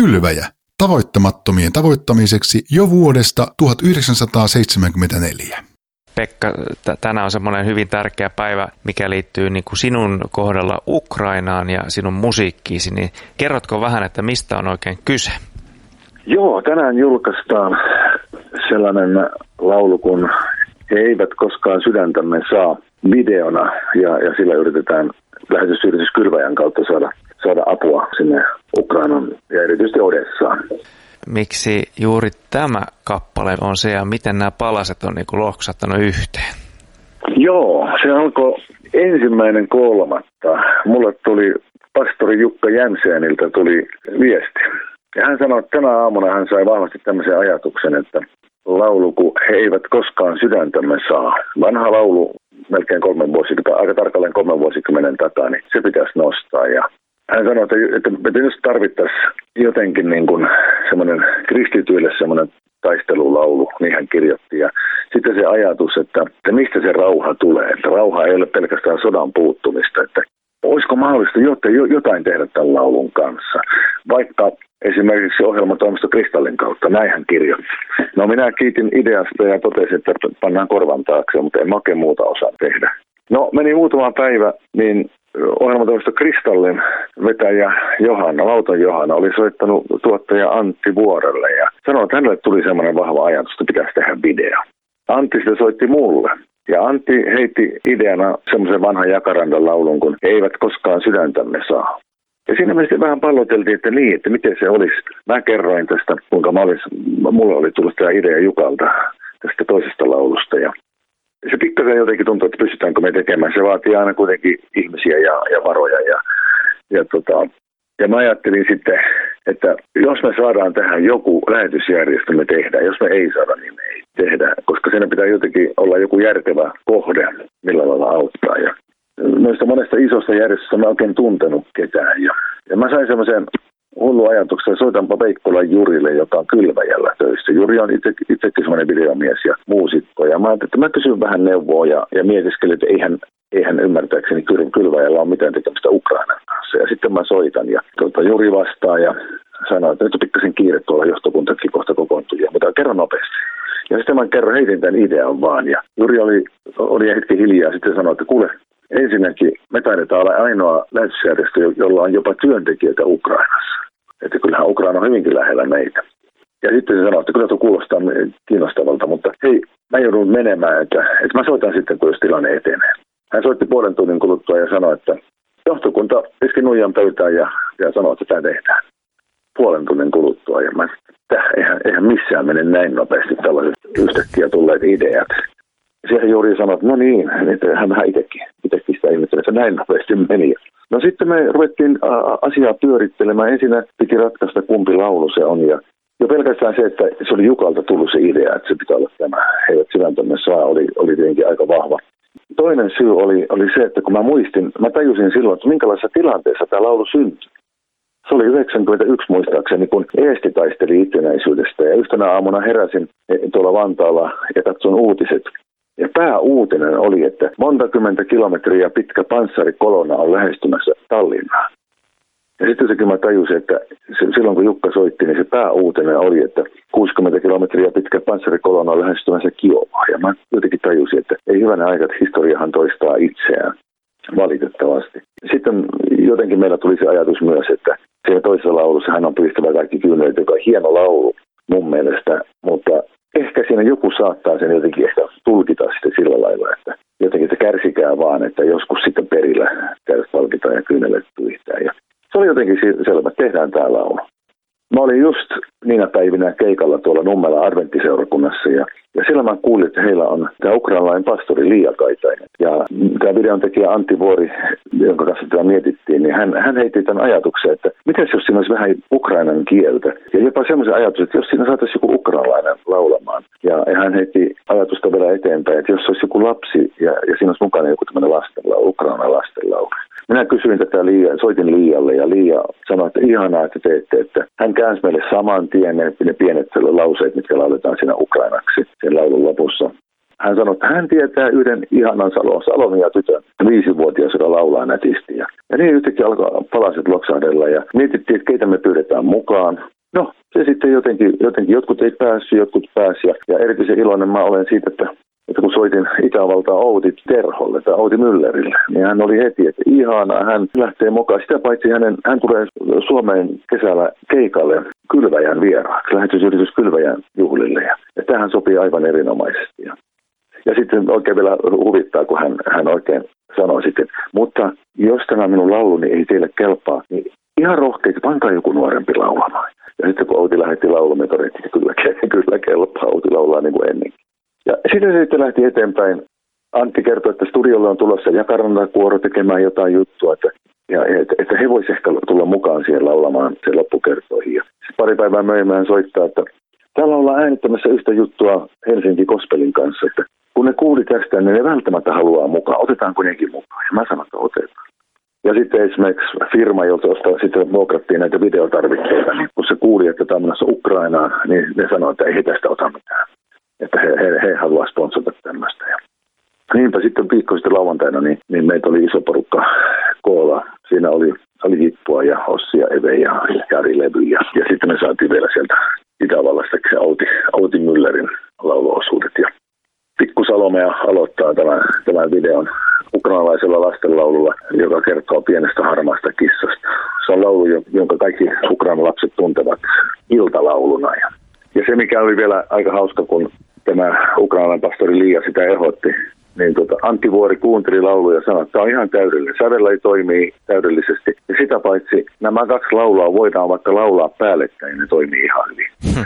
Kylväjä, tavoittamattomien tavoittamiseksi jo vuodesta 1974. Pekka, t- tänään on semmoinen hyvin tärkeä päivä, mikä liittyy niin kuin sinun kohdalla Ukrainaan ja sinun musiikkiisi, niin kerrotko vähän, että mistä on oikein kyse? Joo, tänään julkaistaan sellainen laulu, kun he eivät koskaan sydäntämme saa videona ja, ja sillä yritetään lähetysyritys Kylväjän kautta saada, saada apua sinne Ukrainan ja erityisesti Odessaan. Miksi juuri tämä kappale on se ja miten nämä palaset on niin lohksattanut yhteen? Joo, se alkoi ensimmäinen kolmatta. Mulle tuli pastori Jukka Jänseeniltä tuli viesti. Ja hän sanoi, että tänä aamuna hän sai vahvasti tämmöisen ajatuksen, että laulu, kun he eivät koskaan sydäntämme saa. Vanha laulu melkein kolmen vuosikymmenen, aika tarkalleen kolmen vuosikymmenen takaa, niin se pitäisi nostaa. Ja hän sanoi, että, että, että jos tarvittaisiin jotenkin niin kuin semmoinen kristityille semmoinen taistelulaulu, niin hän kirjoitti. Ja sitten se ajatus, että, että mistä se rauha tulee. Että rauha ei ole pelkästään sodan puuttumista, että olisiko mahdollista jotain tehdä tämän laulun kanssa. Vaikka esimerkiksi ohjelmatoimisto Kristallin kautta, näin hän kirjoitti. No minä kiitin ideasta ja totesin, että pannaan korvan taakse, mutta en oikein muuta osaa tehdä. No meni muutama päivä, niin ohjelmatoimisto Kristallin vetäjä Johanna, Lauton Johanna, oli soittanut tuottaja Antti Vuorelle ja sanoi, että hänelle tuli semmoinen vahva ajatus, että pitäisi tehdä video. Antti sitä soitti mulle. Ja Antti heitti ideana semmoisen vanhan jakarandan laulun, kun eivät koskaan sydäntämme saa. Ja siinä me sitten vähän palloteltiin, että niin, että miten se olisi. Mä kerroin tästä, kuinka mä olis, mulle oli tullut tämä idea Jukalta tästä toisesta laulusta. Ja se pikkasen jotenkin tuntuu, että pystytäänkö me tekemään. Se vaatii aina kuitenkin ihmisiä ja, ja varoja. Ja, ja, tota, ja mä ajattelin sitten, että jos me saadaan tähän joku lähetysjärjestö, me tehdään. Jos me ei saada, niin me ei tehdä. Koska siinä pitää jotenkin olla joku järkevä kohde, millä lailla auttaa. Ja noista monesta isosta järjestöstä mä oikein tuntenut ketään. Ja, ja mä sain semmoisen hullu ajatuksen, että soitanpa Veikkolan Jurille, joka on kylväjällä töissä. Juri on itse, itsekin semmoinen videomies ja muusikko. Ja mä että mä kysyn vähän neuvoa ja, ja mietiskelin, että eihän, eihän ymmärtääkseni kyl, kylväjällä ole mitään tekemistä Ukrainan kanssa. Ja sitten mä soitan ja tuota, Juri vastaa ja sanoi, että nyt on pikkasen kiire tuolla johtokuntakin kohta kokoontuu. Mutta kerro nopeasti. Ja sitten mä kerron, heitin tämän idean vaan. Ja Juri oli, oli hetki hiljaa ja sitten sanoi, että kuule, Ensinnäkin me taidetaan olla ainoa lähetysjärjestö, jolla on jopa työntekijöitä Ukrainassa. Että kyllähän Ukraina on hyvinkin lähellä meitä. Ja sitten sanoi, että kyllä tuo kuulostaa kiinnostavalta, mutta hei, mä joudun menemään, että, että mä soitan sitten, kun jos tilanne etenee. Hän soitti puolen tunnin kuluttua ja sanoi, että johtokunta iski nuijan pöytään ja, ja sanoi, että tämä tehdään. Puolen tunnin kuluttua. Ja mä, että eihän, eihän missään mene näin nopeasti tällaiset yhtäkkiä tulleet ideat siihen juuri sanoi, että no niin, että hän vähän itsekin, itsekin sitä ihmettelee, että näin nopeasti meni. No sitten me ruvettiin asiaa pyörittelemään. Ensin piti ratkaista, kumpi laulu se on. Ja jo pelkästään se, että se oli Jukalta tullut se idea, että se pitää olla tämä Heidät sydäntämme saa, oli, oli tietenkin aika vahva. Toinen syy oli, oli se, että kun mä muistin, mä tajusin silloin, että minkälaisessa tilanteessa tämä laulu syntyi. Se oli 91 muistaakseni, kun Eesti taisteli itsenäisyydestä. Ja yhtenä aamuna heräsin tuolla Vantaalla ja katson uutiset. Ja pääuutinen oli, että monta kymmentä kilometriä pitkä panssarikolona on lähestymässä Tallinnaa. Ja sitten sekin mä tajusin, että silloin kun Jukka soitti, niin se pääuutinen oli, että 60 kilometriä pitkä panssarikolona on lähestymässä Kiovaa. Ja mä jotenkin tajusin, että ei hyvänä aika, että historiahan toistaa itseään valitettavasti. Sitten jotenkin meillä tuli se ajatus myös, että siinä toisessa laulussa hän on pistävä kaikki kyyneet, joka on hieno laulu mun mielestä, mutta ehkä siinä joku saattaa sen jotenkin ehkä tulkita sitten sillä lailla, että jotenkin se kärsikää vaan, että joskus sitten perillä täydet palkitaan ja kyynelet pyyhtää. Ja se oli jotenkin selvä, että tehdään tämä laulu. Mä olin just niinä päivinä keikalla tuolla Nummela adventtiseurakunnassa ja, ja siellä mä kuulin, että heillä on tämä ukrainalainen pastori Liia Kaitainen. Ja tämä videon tekijä Antti Vuori, jonka kanssa tämä mietittiin, niin hän, hän heitti tämän ajatuksen, että miten jos siinä olisi vähän ukrainan kieltä. Ja jopa semmoisen ajatuksen, että jos siinä saataisiin joku ukrainalainen laulamaan. Ja, ja hän heitti ajatusta vielä eteenpäin, että jos olisi joku lapsi ja, ja siinä olisi mukana joku tämmöinen lastenlaulu, ukrainalainen lastenlaulu. Minä kysyin tätä Liia, soitin Liialle ja Liia sanoi, että ihanaa, että teette, että hän käänsi meille saman tien ne, ne pienet lauseet, mitkä lauletaan siinä ukrainaksi sen laulun lopussa. hän sanoi, että hän tietää yhden ihanan salon, Salomia tytön, viisivuotias, joka laulaa nätisti. Ja, ja niin yhtäkkiä alkoi palaset loksahdella ja mietittiin, että keitä me pyydetään mukaan. No, se sitten jotenkin, jotenkin jotkut ei päässyt, jotkut pääsi ja, ja erityisen iloinen mä olen siitä, että että kun soitin Itävaltaa Outi Terholle tai Outi Müllerille, niin hän oli heti, että ihanaa, hän lähtee mukaan. Sitä paitsi hänen, hän tulee Suomeen kesällä keikalle Kylväjän vieraaksi, lähetysyritys Kylväjän juhlille. Ja, tähän sopii aivan erinomaisesti. Ja, sitten oikein vielä huvittaa, kun hän, hän oikein sanoi sitten, mutta jos tämä minun lauluni ei teille kelpaa, niin ihan rohkeasti, pankaa joku nuorempi laulamaan. Ja sitten kun Outi lähetti laulun, me todettiin, että kyllä, kyllä kelpaa, Outi laulaa niin kuin ennenkin. Ja sitten sitten lähti eteenpäin. Antti kertoi, että studiolle on tulossa Jakaranda kuoro tekemään jotain juttua, että, ja, että, että he voisivat ehkä tulla mukaan siihen laulamaan se loppukertoihin. Ja pari päivää myöhemmin soittaa, että täällä ollaan äänittämässä yhtä juttua Helsinki Kospelin kanssa, että kun ne kuuli tästä, niin ne välttämättä haluaa mukaan. Otetaanko nekin mukaan? Ja mä sanon, että otetaan. Ja sitten esimerkiksi firma, jolta sitten vuokrattiin näitä videotarvikkeita, niin kun se kuuli, että tämä on Ukrainaan, niin ne sanoi, että ei he tästä ota mitään että he, he, he haluavat sponsata tämmöistä. Ja niinpä sitten viikko sitten lauantaina, niin, niin meitä oli iso porukka koolla. Siinä oli, oli Hippua ja Ossia, Eve ja Jari Levy. Ja, ja sitten me saatiin vielä sieltä Itävallasta se Auti, Auti Müllerin lauluosuudet. Ja Pikku Salomea aloittaa tämän, tämän videon ukrainalaisella lastenlaululla, joka kertoo pienestä harmaasta kissasta. Se on laulu, jonka kaikki ukrainalapset tuntevat iltalauluna. Ja, ja se, mikä oli vielä aika hauska, kun tämä ukrainalainen pastori Liia sitä ehdotti, niin tota, Antti Vuori kuunteli laulu ja sanoi, että tämä on ihan täydellinen. ei toimii täydellisesti. Ja sitä paitsi nämä kaksi laulua voidaan vaikka laulaa päällekkäin, ne toimii ihan hyvin. Hmm.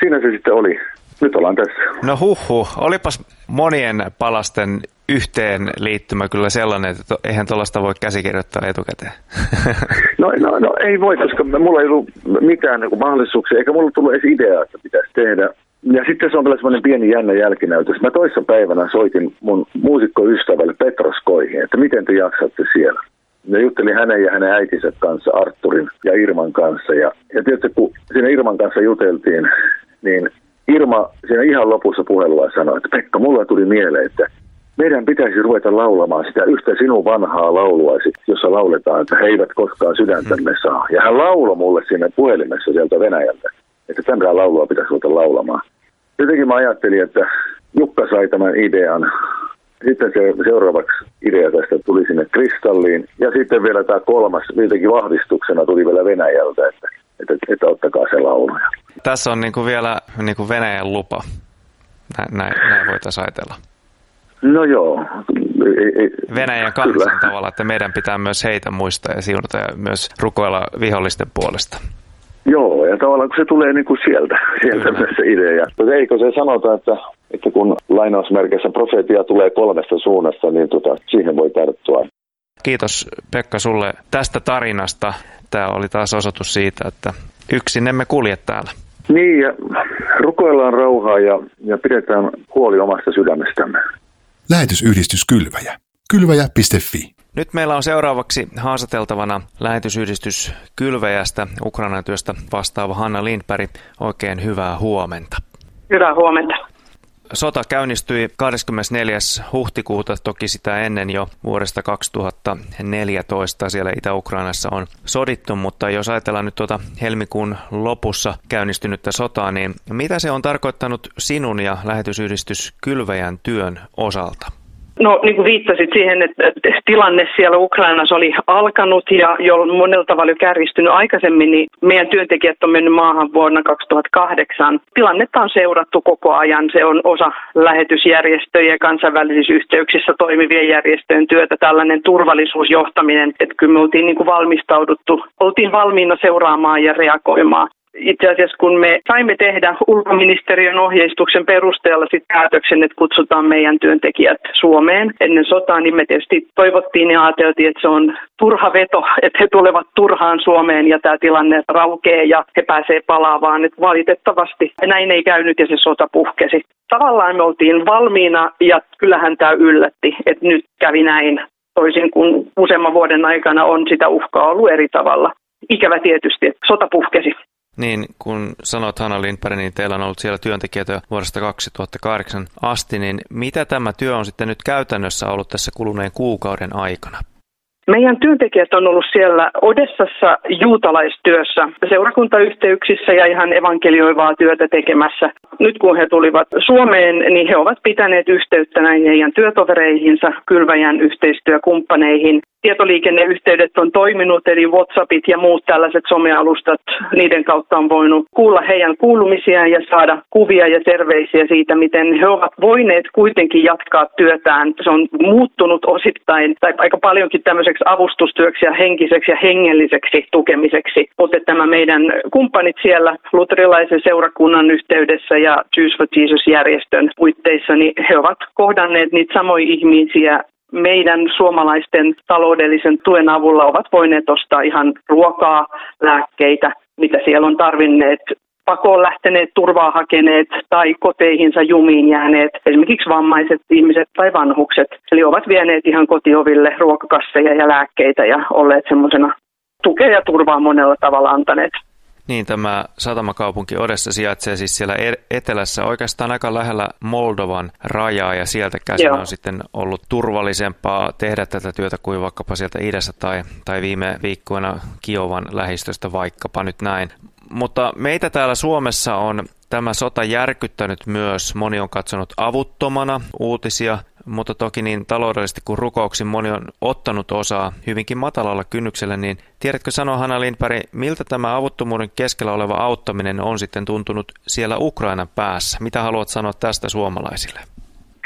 Siinä se sitten oli. Nyt ollaan tässä. No huhu, olipas monien palasten yhteen liittymä kyllä sellainen, että eihän tuollaista voi käsikirjoittaa etukäteen. No, no, no ei voi, koska mulla ei ollut mitään niin mahdollisuuksia, eikä mulla tullut edes ideaa, että pitäisi tehdä. Ja sitten se on vielä semmoinen pieni jännä jälkinäytös. Mä toissa päivänä soitin mun muusikkoystävälle Petroskoihin, että miten te jaksatte siellä. Ja juttelin hänen ja hänen äitinsä kanssa, Arturin ja Irman kanssa. Ja, ja tietysti kun siinä Irman kanssa juteltiin, niin Irma siinä ihan lopussa puhelua sanoi, että Pekka, mulla tuli mieleen, että meidän pitäisi ruveta laulamaan sitä yhtä sinun vanhaa lauluasi, jossa lauletaan, että he eivät koskaan sydäntämme saa. Ja hän lauloi mulle sinne puhelimessa sieltä Venäjältä että tämän laulua pitäisi ruveta laulamaan. Jotenkin mä ajattelin, että Jukka sai tämän idean. Sitten se seuraavaksi idea tästä tuli sinne Kristalliin. Ja sitten vielä tämä kolmas, jotenkin vahvistuksena tuli vielä Venäjältä, että, että, että ottakaa se laulu. Tässä on niin kuin vielä niin kuin Venäjän lupa. Näin, näin, näin voitaisiin ajatella. No joo. Ei, ei, Venäjän kansan tavalla, että meidän pitää myös heitä muistaa ja siunata ja myös rukoilla vihollisten puolesta. Joo, ja tavallaan kun se tulee niin kuin sieltä, sieltä myös se idea. Mutta eikö se sanota, että, että kun lainausmerkeissä profeetia tulee kolmesta suunnasta, niin tota, siihen voi tarttua. Kiitos Pekka sulle tästä tarinasta. Tämä oli taas osoitus siitä, että yksin emme kulje täällä. Niin, ja rukoillaan rauhaa ja, ja pidetään huoli omasta sydämestämme. Lähetysyhdistys Kylväjä. Kylväjä.fi nyt meillä on seuraavaksi haastateltavana lähetysyhdistys Kylväjästä Ukrainan työstä vastaava Hanna Lindberg. Oikein hyvää huomenta. Hyvää huomenta. Sota käynnistyi 24. huhtikuuta, toki sitä ennen jo vuodesta 2014 siellä Itä-Ukrainassa on sodittu, mutta jos ajatellaan nyt tuota helmikuun lopussa käynnistynyttä sotaa, niin mitä se on tarkoittanut sinun ja lähetysyhdistys Kylväjän työn osalta? No niin kuin viittasit siihen, että tilanne siellä Ukrainassa oli alkanut ja jo monella tavalla kärjistynyt aikaisemmin, niin meidän työntekijät on mennyt maahan vuonna 2008. Tilannetta on seurattu koko ajan. Se on osa lähetysjärjestöjä ja kansainvälisissä yhteyksissä toimivien järjestöjen työtä, tällainen turvallisuusjohtaminen, että kyllä me oltiin niin kuin valmistauduttu, oltiin valmiina seuraamaan ja reagoimaan itse asiassa kun me saimme tehdä ulkoministeriön ohjeistuksen perusteella sit päätöksen, että kutsutaan meidän työntekijät Suomeen ennen sotaa, niin me tietysti toivottiin ja ajateltiin, että se on turha veto, että he tulevat turhaan Suomeen ja tämä tilanne raukee ja he pääsee palaavaan. Että valitettavasti näin ei käynyt ja se sota puhkesi. Tavallaan me oltiin valmiina ja kyllähän tämä yllätti, että nyt kävi näin toisin kuin useamman vuoden aikana on sitä uhkaa ollut eri tavalla. Ikävä tietysti, että sota puhkesi. Niin, kun sanot Hanna Lindberg, niin teillä on ollut siellä työntekijöitä vuodesta 2008 asti, niin mitä tämä työ on sitten nyt käytännössä ollut tässä kuluneen kuukauden aikana? Meidän työntekijät on ollut siellä Odessassa juutalaistyössä, seurakuntayhteyksissä ja ihan evankelioivaa työtä tekemässä. Nyt kun he tulivat Suomeen, niin he ovat pitäneet yhteyttä näihin heidän työtovereihinsa, kylväjän yhteistyökumppaneihin tietoliikenneyhteydet on toiminut, eli WhatsAppit ja muut tällaiset somealustat, niiden kautta on voinut kuulla heidän kuulumisiaan ja saada kuvia ja terveisiä siitä, miten he ovat voineet kuitenkin jatkaa työtään. Se on muuttunut osittain, tai aika paljonkin tämmöiseksi avustustyöksi ja henkiseksi ja hengelliseksi tukemiseksi. Mutta tämä meidän kumppanit siellä luterilaisen seurakunnan yhteydessä ja Jews for Jesus-järjestön puitteissa, niin he ovat kohdanneet niitä samoja ihmisiä meidän suomalaisten taloudellisen tuen avulla ovat voineet ostaa ihan ruokaa, lääkkeitä, mitä siellä on tarvinneet pakoon lähteneet, turvaa hakeneet tai koteihinsa jumiin jääneet, esimerkiksi vammaiset ihmiset tai vanhukset. Eli ovat vieneet ihan kotioville ruokakasseja ja lääkkeitä ja olleet semmoisena tukea ja turvaa monella tavalla antaneet. Niin, tämä satamakaupunki Odessa sijaitsee siis siellä e- etelässä oikeastaan aika lähellä Moldovan rajaa ja sieltä käsin Joo. on sitten ollut turvallisempaa tehdä tätä työtä kuin vaikkapa sieltä idässä tai, tai viime viikkoina Kiovan lähistöstä vaikkapa nyt näin. Mutta meitä täällä Suomessa on tämä sota järkyttänyt myös. Moni on katsonut avuttomana uutisia mutta toki niin taloudellisesti kuin rukouksin moni on ottanut osaa hyvinkin matalalla kynnyksellä, niin tiedätkö sanoa Hanna Lindberg, miltä tämä avuttomuuden keskellä oleva auttaminen on sitten tuntunut siellä Ukrainan päässä? Mitä haluat sanoa tästä suomalaisille?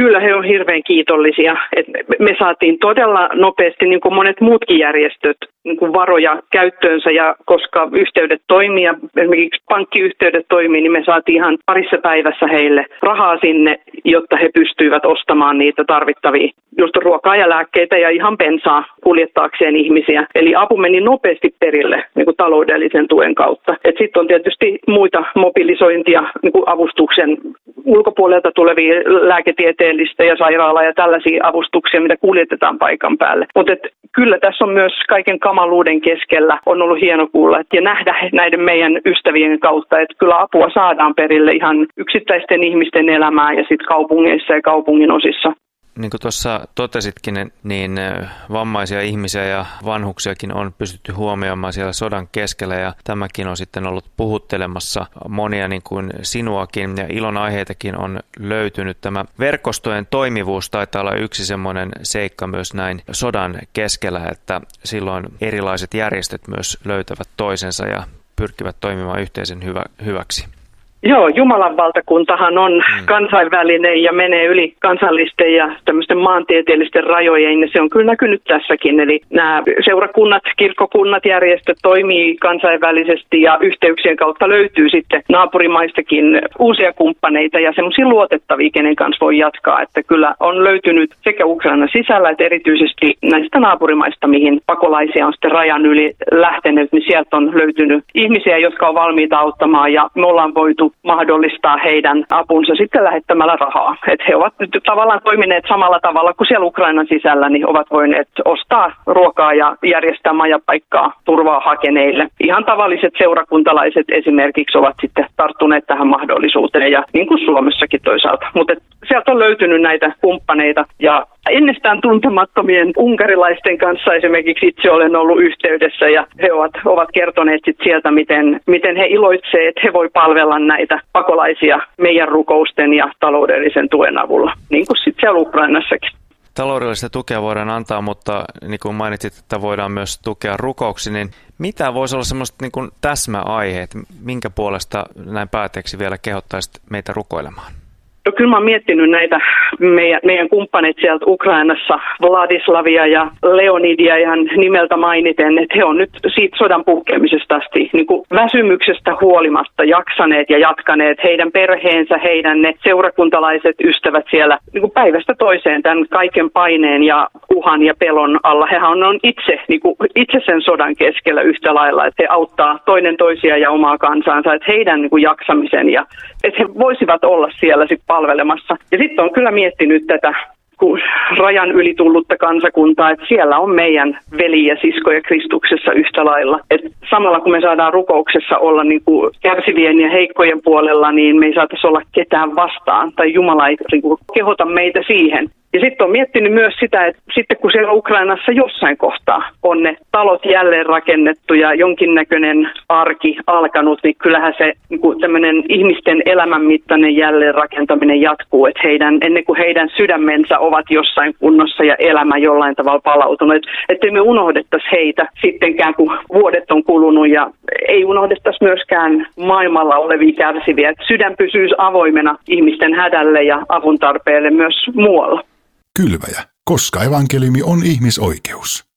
Kyllä he on hirveän kiitollisia. Et me saatiin todella nopeasti, niin kuin monet muutkin järjestöt, niin kuin varoja käyttöönsä ja koska yhteydet toimii ja esimerkiksi pankkiyhteydet toimii, niin me saatiin ihan parissa päivässä heille rahaa sinne, jotta he pystyivät ostamaan niitä tarvittavia just ruokaa ja lääkkeitä ja ihan bensaa kuljettaakseen ihmisiä. Eli apu meni nopeasti perille niin kuin taloudellisen tuen kautta. Sitten on tietysti muita mobilisointia, niin kuin avustuksen ulkopuolelta tulevia lääketieteellistä ja sairaala- ja tällaisia avustuksia, mitä kuljetetaan paikan päälle. Mutta kyllä tässä on myös kaiken kamaluuden keskellä on ollut hieno kuulla ja nähdä näiden meidän ystävien kautta, että kyllä apua saadaan perille ihan yksittäisten ihmisten elämään ja sitten kaupungeissa ja kaupungin osissa niin kuin tuossa totesitkin, niin vammaisia ihmisiä ja vanhuksiakin on pystytty huomioimaan siellä sodan keskellä ja tämäkin on sitten ollut puhuttelemassa monia niin kuin sinuakin ja ilon aiheitakin on löytynyt. Tämä verkostojen toimivuus taitaa olla yksi semmoinen seikka myös näin sodan keskellä, että silloin erilaiset järjestöt myös löytävät toisensa ja pyrkivät toimimaan yhteisen hyvä, hyväksi. Joo, Jumalan valtakuntahan on mm. kansainvälinen ja menee yli kansallisten ja tämmöisten maantieteellisten rajojen, ja se on kyllä näkynyt tässäkin. Eli nämä seurakunnat, kirkkokunnat, järjestöt toimii kansainvälisesti ja yhteyksien kautta löytyy sitten naapurimaistakin uusia kumppaneita ja semmoisia luotettavia, kenen kanssa voi jatkaa. Että kyllä on löytynyt sekä Ukraina sisällä että erityisesti näistä naapurimaista, mihin pakolaisia on sitten rajan yli lähtenyt, niin sieltä on löytynyt ihmisiä, jotka on valmiita auttamaan ja me ollaan voitu mahdollistaa heidän apunsa sitten lähettämällä rahaa. Et he ovat nyt tavallaan toimineet samalla tavalla kuin siellä Ukrainan sisällä, niin ovat voineet ostaa ruokaa ja järjestää majapaikkaa turvaa hakeneille. Ihan tavalliset seurakuntalaiset esimerkiksi ovat sitten tarttuneet tähän mahdollisuuteen ja niin kuin Suomessakin toisaalta. Mutta sieltä on löytynyt näitä kumppaneita ja ennestään tuntemattomien unkarilaisten kanssa esimerkiksi itse olen ollut yhteydessä ja he ovat, ovat kertoneet sit sieltä, miten, miten he iloitsevat, että he voi palvella näitä pakolaisia meidän rukousten ja taloudellisen tuen avulla, niin kuin sitten siellä Ukrainassakin. Taloudellista tukea voidaan antaa, mutta niin kuin mainitsit, että voidaan myös tukea rukouksi, niin mitä voisi olla semmoista niin täsmäaiheet, minkä puolesta näin päätteeksi vielä kehottaisit meitä rukoilemaan? No kyllä mä oon miettinyt näitä meidän, meidän kumppanit sieltä Ukrainassa, Vladislavia ja Leonidia ihan nimeltä mainiten, että he on nyt siitä sodan puhkeamisesta asti niin kuin väsymyksestä huolimatta jaksaneet ja jatkaneet heidän perheensä, heidän ne seurakuntalaiset ystävät siellä niin kuin päivästä toiseen tämän kaiken paineen ja uhan ja pelon alla. Hehän on itse, niin kuin, itse sen sodan keskellä yhtä lailla, että he auttaa toinen toisia ja omaa kansaansa, että heidän niin kuin jaksamisen ja että he voisivat olla siellä sit palvelemassa. Ja sitten on kyllä miettinyt tätä rajan yli tullutta kansakuntaa, että siellä on meidän veli ja siskoja Kristuksessa yhtä lailla. Et samalla kun me saadaan rukouksessa olla niin kuin kärsivien ja heikkojen puolella, niin me ei saataisi olla ketään vastaan, tai Jumala ei niin kuin, kehota meitä siihen. Ja sitten on miettinyt myös sitä, että sitten kun siellä Ukrainassa jossain kohtaa on ne talot jälleen rakennettu ja jonkinnäköinen arki alkanut, niin kyllähän se niin tämmöinen ihmisten elämänmittainen jälleenrakentaminen jatkuu, että heidän, ennen kuin heidän sydämensä ovat jossain kunnossa ja elämä jollain tavalla palautunut. Että me unohdettaisi heitä sittenkään, kun vuodet on kulunut ja ei unohdettaisi myöskään maailmalla olevia kärsiviä. Että sydän pysyisi avoimena ihmisten hädälle ja avun tarpeelle myös muualla. Kylväjä, koska evankeliumi on ihmisoikeus.